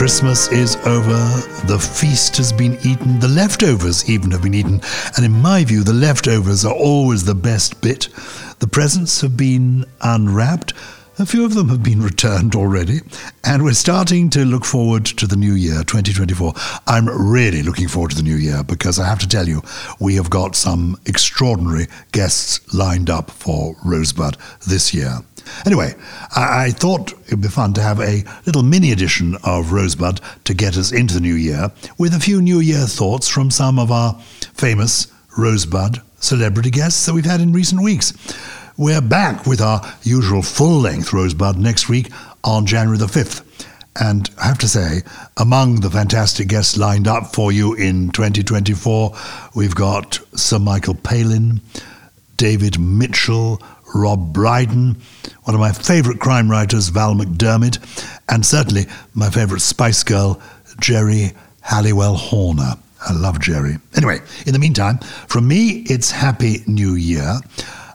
Christmas is over, the feast has been eaten, the leftovers even have been eaten, and in my view, the leftovers are always the best bit. The presents have been unwrapped. A few of them have been returned already, and we're starting to look forward to the new year, 2024. I'm really looking forward to the new year because I have to tell you, we have got some extraordinary guests lined up for Rosebud this year. Anyway, I, I, thought it'd be fun to have a little mini edition of Rosebud to get us into the new year with a few New Year thoughts from some of our famous Rosebud celebrity guests that we've had in recent weeks. We're back with our usual full length Rosebud next week on January the 5th. And I have to say, among the fantastic guests lined up for you in 2024, we've got Sir Michael Palin, David Mitchell, Rob Brydon, one of my favourite crime writers, Val McDermid, and certainly my favourite Spice Girl, Geri Halliwell Horner. I love Jerry. Anyway, in the meantime, from me, it's Happy New Year.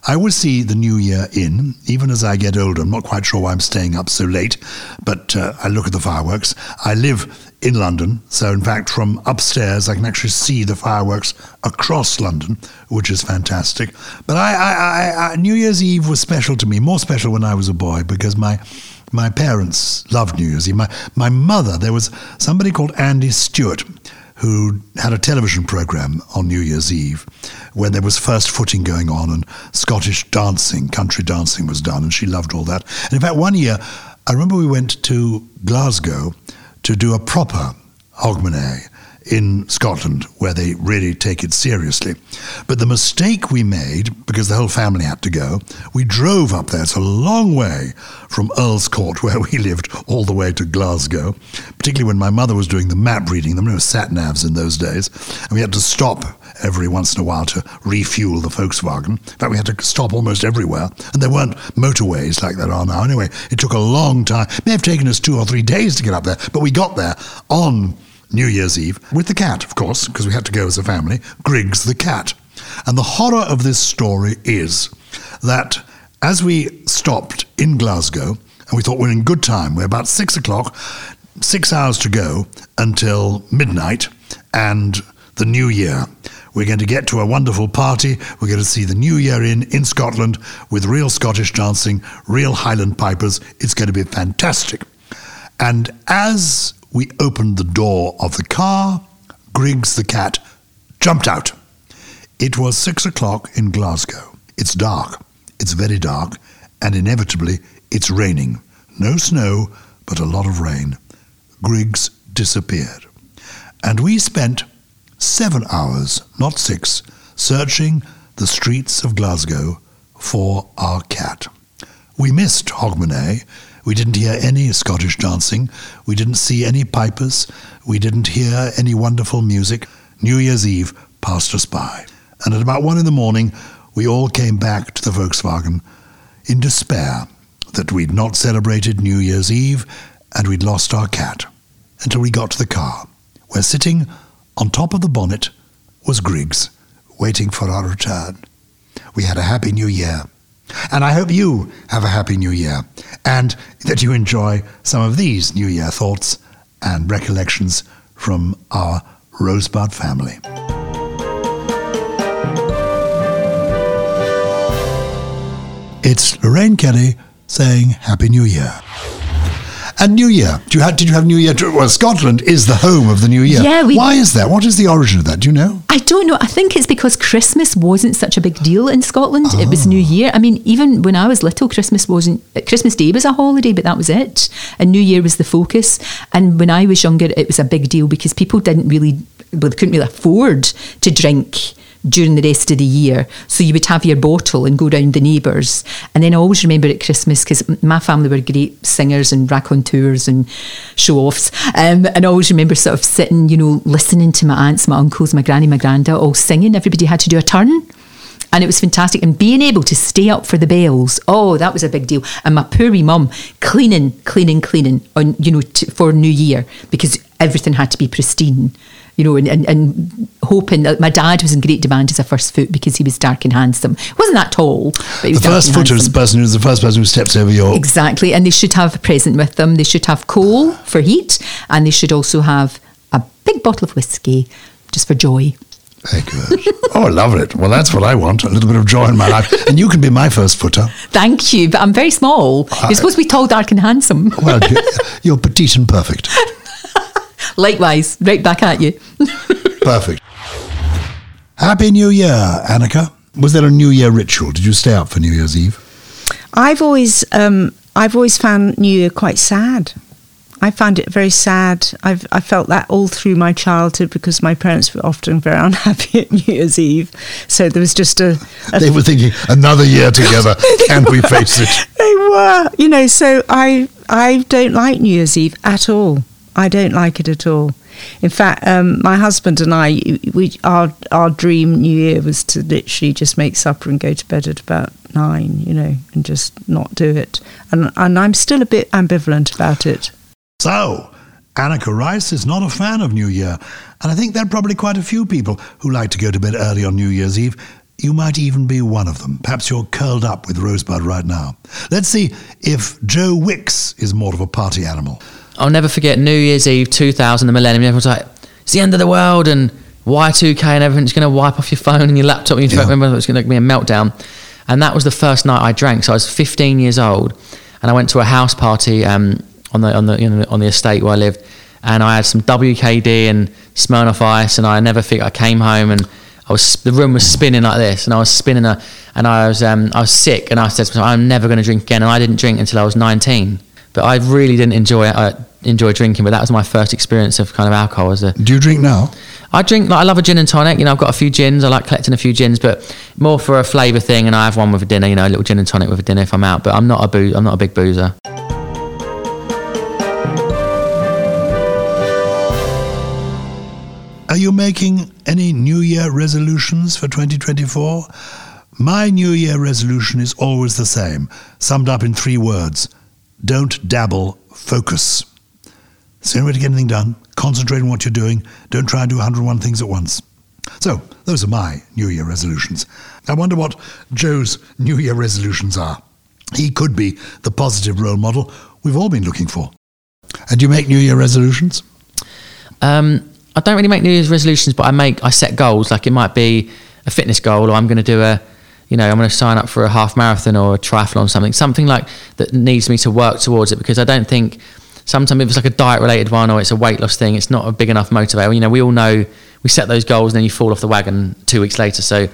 I will see the new year in, even as I get older. I'm not quite sure why I'm staying up so late, but uh, I look at the fireworks. I live in London, so in fact, from upstairs, I can actually see the fireworks across London, which is fantastic. But I, I, I, New Year's Eve was special to me, more special when I was a boy, because my my parents loved New Year's Eve. My, my mother, there was somebody called Andy Stewart who had a television program on New Year's Eve when there was first footing going on and Scottish dancing, country dancing was done, and she loved all that. And in fact, one year, I remember we went to Glasgow to do a proper Hogmanay in Scotland where they really take it seriously. But the mistake we made, because the whole family had to go, we drove up there. It's a long way from Earl's Court, where we lived, all the way to Glasgow, particularly when my mother was doing the map reading. There were no sat navs in those days. And we had to stop every once in a while to refuel the Volkswagen. In fact, we had to stop almost everywhere. And there weren't motorways like there are now. Anyway, it took a long time. It may have taken us two or three days to get up there, but we got there on New Year's Eve with the cat, of course, because we had to go as a family, Griggs the cat. And the horror of this story is that as we stopped in Glasgow, and we thought we're in good time, we're about six o'clock, six hours to go until midnight and the new year. We're going to get to a wonderful party. We're going to see the new year in in Scotland with real Scottish dancing, real Highland pipers. It's going to be fantastic. And as we opened the door of the car. Griggs the cat jumped out. It was six o'clock in Glasgow. It's dark. It's very dark, and inevitably it's raining. No snow, but a lot of rain. Griggs disappeared. And we spent seven hours, not six, searching the streets of Glasgow for our cat. We missed Hogmanay we didn't hear any Scottish dancing. We didn't see any pipers. We didn't hear any wonderful music. New Year's Eve passed us by. And at about one in the morning, we all came back to the Volkswagen in despair that we'd not celebrated New Year's Eve and we'd lost our cat until we got to the car, where sitting on top of the bonnet was Griggs, waiting for our return. We had a happy new year. And I hope you have a happy new year and that you enjoy some of these new year thoughts and recollections from our Rosebud family. It's Lorraine Kelly saying Happy New Year. And New Year. Do you have, did you have New Year? Well, Scotland is the home of the New Year. Yeah. We, Why is that? What is the origin of that? Do you know? I don't know. I think it's because Christmas wasn't such a big deal in Scotland. Oh. It was ah. New Year. I mean, even when I was little, Christmas wasn't. Christmas Day was a holiday, but that was it. And New Year was the focus. And when I was younger, it was a big deal because people didn't really, well, they couldn't really afford to drink during the rest of the year. So you would have your bottle and go round the neighbours. And then I always remember at Christmas, because my family were great singers and raconteurs and show offs. Um, and I always remember sort of sitting, you know, listening to my aunts, my uncles, my granny, my granda all singing. Everybody had to do a turn. And it was fantastic. And being able to stay up for the bells, oh, that was a big deal. And my poor wee mum cleaning, cleaning, cleaning on, you know, t- for New Year because everything had to be pristine you know, and, and, and hoping that my dad was in great demand as a first foot because he was dark and handsome. He wasn't that tall, but he was The dark first footer is the person who's the first person who steps over your. Exactly, and they should have a present with them. They should have coal for heat, and they should also have a big bottle of whiskey just for joy. Very good. oh, I love it. Well, that's what I want a little bit of joy in my life. And you can be my first footer. Thank you, but I'm very small. You're supposed to be tall, dark, and handsome. Well, you're petite and perfect. Likewise, right back at you. Perfect. Happy New Year, Anneka. Was there a New Year ritual? Did you stay up for New Year's Eve? I've always um, I've always found New Year quite sad. I found it very sad. I've I felt that all through my childhood because my parents were often very unhappy at New Year's Eve. So there was just a, a They were thinking, another year together. Can we face it? they were, you know. So I I don't like New Year's Eve at all. I don't like it at all. In fact, um, my husband and I, we our our dream New Year was to literally just make supper and go to bed at about nine, you know, and just not do it. And and I'm still a bit ambivalent about it. So, Anneka Rice is not a fan of New Year. And I think there are probably quite a few people who like to go to bed early on New Year's Eve. You might even be one of them. Perhaps you're curled up with Rosebud right now. Let's see if Joe Wicks is more of a party animal. I'll never forget New Year's Eve 2000, the millennium. Everyone's like, it's the end of the world and Y2K and everything's going to wipe off your phone and your laptop and you Yeah. don't remember it's going to be a meltdown. And that was the first night I drank. So I was 15 years old and I went to a house party um, on, the, on, the, you know, on the estate where I lived. And I had some WKD and Smirnoff Ice and I never think I came home and I was the room was spinning like this and I was spinning a, and I was um, I was sick and I said to myself I'm never going to drink again and I didn't drink until I was 19 but I really didn't enjoy it. I enjoy drinking, but that was my first experience of kind of alcohol. As a, Do you drink now? I drink, like, I love a gin and tonic. You know, I've got a few gins. I like collecting a few gins, but more for a flavour thing. And I have one with a dinner. You know, a little gin and tonic with a dinner if I'm out. But I'm not a boo. I'm not a big boozer. Are you making any New Year resolutions for 2024? My New Year resolution is always the same, summed up in three words don't dabble, focus. It's the only way to get anything done. Concentrate on what you're doing. Don't try and do 101 things at once. So, those are my New Year resolutions. I wonder what Joe's New Year resolutions are. He could be the positive role model we've all been looking for. And do you make New Year resolutions? Um, I don't really make New Year's resolutions, but I make I set goals. Like it might be a fitness goal, or I'm going to do a, you know, I'm going to sign up for a half marathon or a triathlon, something, something like that needs me to work towards it. Because I don't think sometimes if it's like a diet related one or it's a weight loss thing, it's not a big enough motivator. You know, we all know we set those goals and then you fall off the wagon two weeks later. So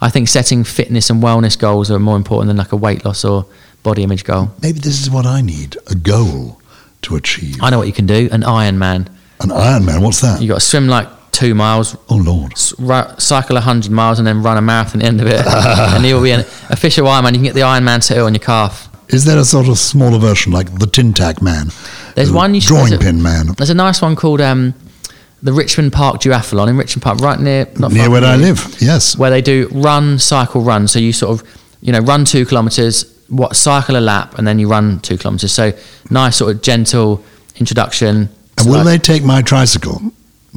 I think setting fitness and wellness goals are more important than like a weight loss or body image goal. Maybe this is what I need a goal to achieve. I know what you can do. An Ironman. An Ironman, what's that? You got to swim like two miles, oh, Lord. s- ru- cycle 100 miles and then run a marathon at the end of it. and you'll be an official Ironman. You can get the Ironman tattoo on your calf. Is there a sort of smaller version like the Tin Tack Man? There's The one you should- Drawing a- Pin Man. There's a nice one called um, the Richmond Park Duathlon in Richmond Park, right near not Near where from I live, yes. where they do run, cycle, run. So you sort of, you know, run two kilometres, what cycle a lap, and then you run two kilometres. So nice sort of gentle introduction. And will Like- they take my tricycle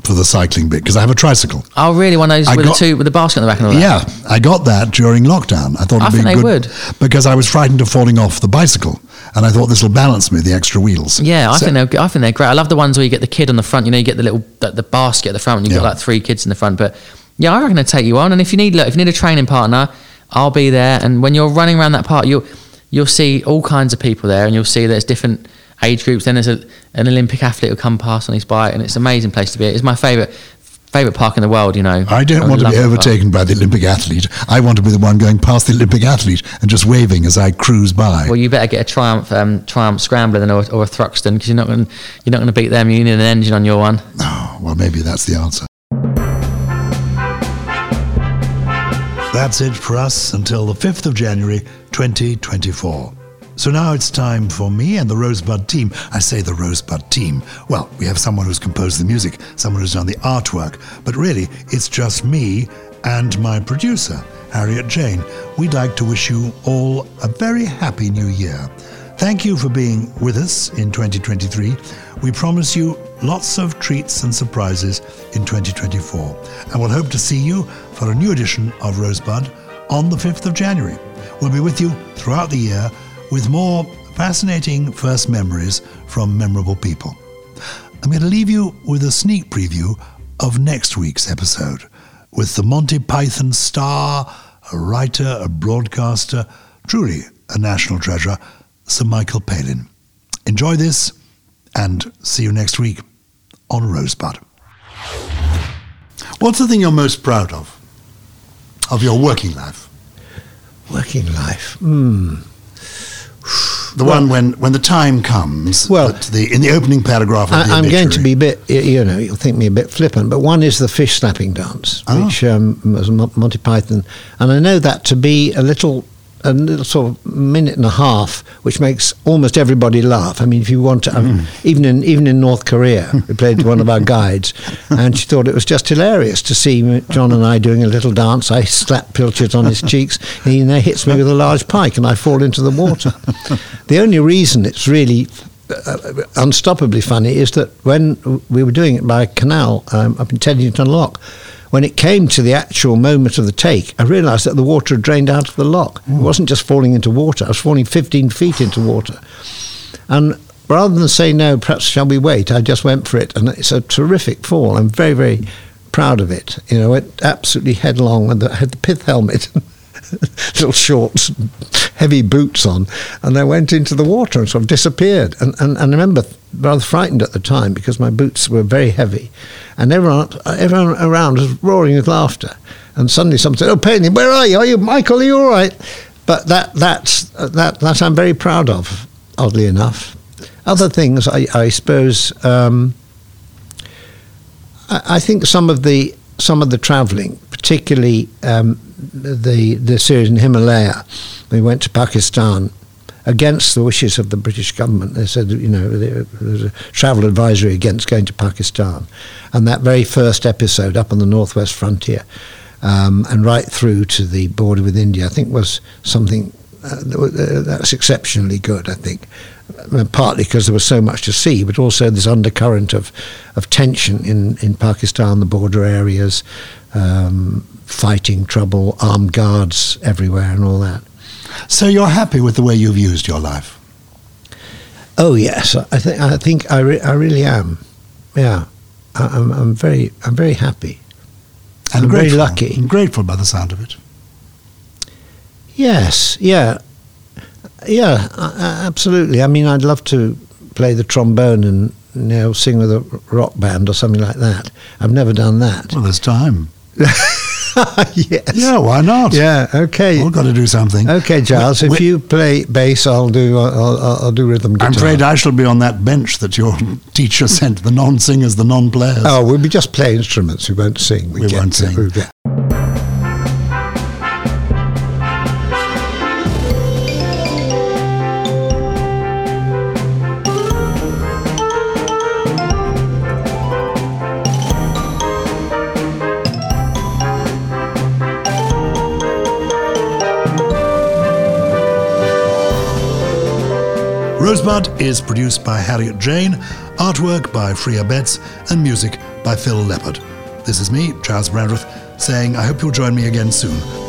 for the cycling bit? Because I have a tricycle. Oh, really? One of those I with got- the two with the basket on the back and all that. Yeah, I got that during lockdown. I thought I it'd be good would. because I was frightened of falling off the bicycle, and I thought this will balance me the extra wheels. Yeah, I So- think they're I think they're great. I love the ones where you get the kid on the front. You know, you get the little the, the basket at the front. and You've Yeah. got like three kids in the front. But yeah, I reckon they take you on. And if you need look, if you need a training partner, I'll be there. And when you're running around that park, you'll you'll see all kinds of people there, and you'll see there's different age groups. Then there's a, an Olympic athlete who come past on his bike, and it's an amazing place to be. It's my favorite favorite park in the world. You know, I don't want to be overtaken by the Olympic athlete. I want to be the one going past the Olympic athlete and just waving as I cruise by. Well, you better get a Triumph um, Triumph Scrambler than or, or a Thruxton because you're not going you're not going to beat them. You need an engine on your one. Oh, well, maybe that's the answer. That's it for us until the 5th of January 2024. So now it's time for me and the Rosebud team. I say the Rosebud team. Well, we have someone who's composed the music, someone who's done the artwork, but really it's just me and my producer, Harriet Jane. We'd like to wish you all a very happy new year. Thank you for being with us in 2023. We promise you lots of treats and surprises in 2024. And we'll hope to see you for a new edition of Rosebud on the 5th of January. We'll be with you throughout the year with more fascinating first memories from memorable people. I'm going to leave you with a sneak preview of next week's episode with the Monty Python star, a writer, a broadcaster, truly a national treasure, Sir Michael Palin. Enjoy this and see you next week on Rosebud. What's the thing you're most proud of? Of your working life? Working life. Hmm. The one when, when the time comes. Well- the, in the opening paragraph of the I, I'm going to be a bit, you know, you'll think me a bit flippant, but one is the fish slapping dance, Ah. which um, was Monty Python, and I know that to be a little, a little sort of minute and a half, which makes almost everybody laugh. I mean, if you want to, um, even in even in North Korea, we played one of our guides, and she thought it was just hilarious to see John and I doing a little dance. I slap pilchards on his cheeks, and he know, hits me with a large pike, and I fall into the water. the only reason it's really uh, unstoppably funny is that when we were doing it by canal um, up in Teddington Lock, when it came to the actual moment of the take, I realised that the water had drained out of the lock. It hmm. wasn't just falling into water; I was falling 15 feet into water. And rather than say no, perhaps shall we wait? I just went for it, and it's a terrific fall. I'm very, very proud of it. You know, it absolutely headlong, and I had the pith helmet. little shorts, heavy boots on, and I went into the water and sort of disappeared. And, and, and I remember rather frightened at the time because my boots were very heavy, and everyone everyone around was roaring with laughter. And suddenly someone said, "Oh, Penny, where are you? Are you Michael? Are you all right?" But that that's that that I'm very proud of. Oddly enough, other things I, I suppose. Um, I, I think some of the some of the travelling, particularly um, the the series in Himalaya, we went to Pakistan against the wishes of the British government. They said, you know, there was a travel advisory against going to Pakistan, and that very first episode up on the northwest frontier. Um, and right through to the border with India, I think was something uh, that was, uh, that's exceptionally good. I think, uh, partly because there was so much to see, but also this undercurrent of of tension in in Pakistan, the border areas, um, fighting trouble, armed guards everywhere, and all that. So you're happy with the way you've used your life? Oh yes, I think I think I, re- I really am. Yeah, I, I'm I'm very I'm very happy. I'm very lucky. I'm grateful by the sound of it. Yes, yeah, yeah, uh, absolutely. I mean, I'd love to play the trombone and you know sing with a rock band or something like that. I've never done that. Well, there's time. yes. Yeah, why not? Yeah. Okay. We've got to do something. Okay, Gyles. We- if we- you play bass, I'll do I'll, I'll, I'll do rhythm guitar. I'm afraid I shall be on that bench that your teacher sent the non-singers, the non-players. Oh, we'll be just play instruments. We won't sing. We get won't sing. Rosebud is produced by Harriet Jane, artwork by Freya Betts, and music by Phil Leopard. This is me, Gyles Brandreth, saying I hope you'll join me again soon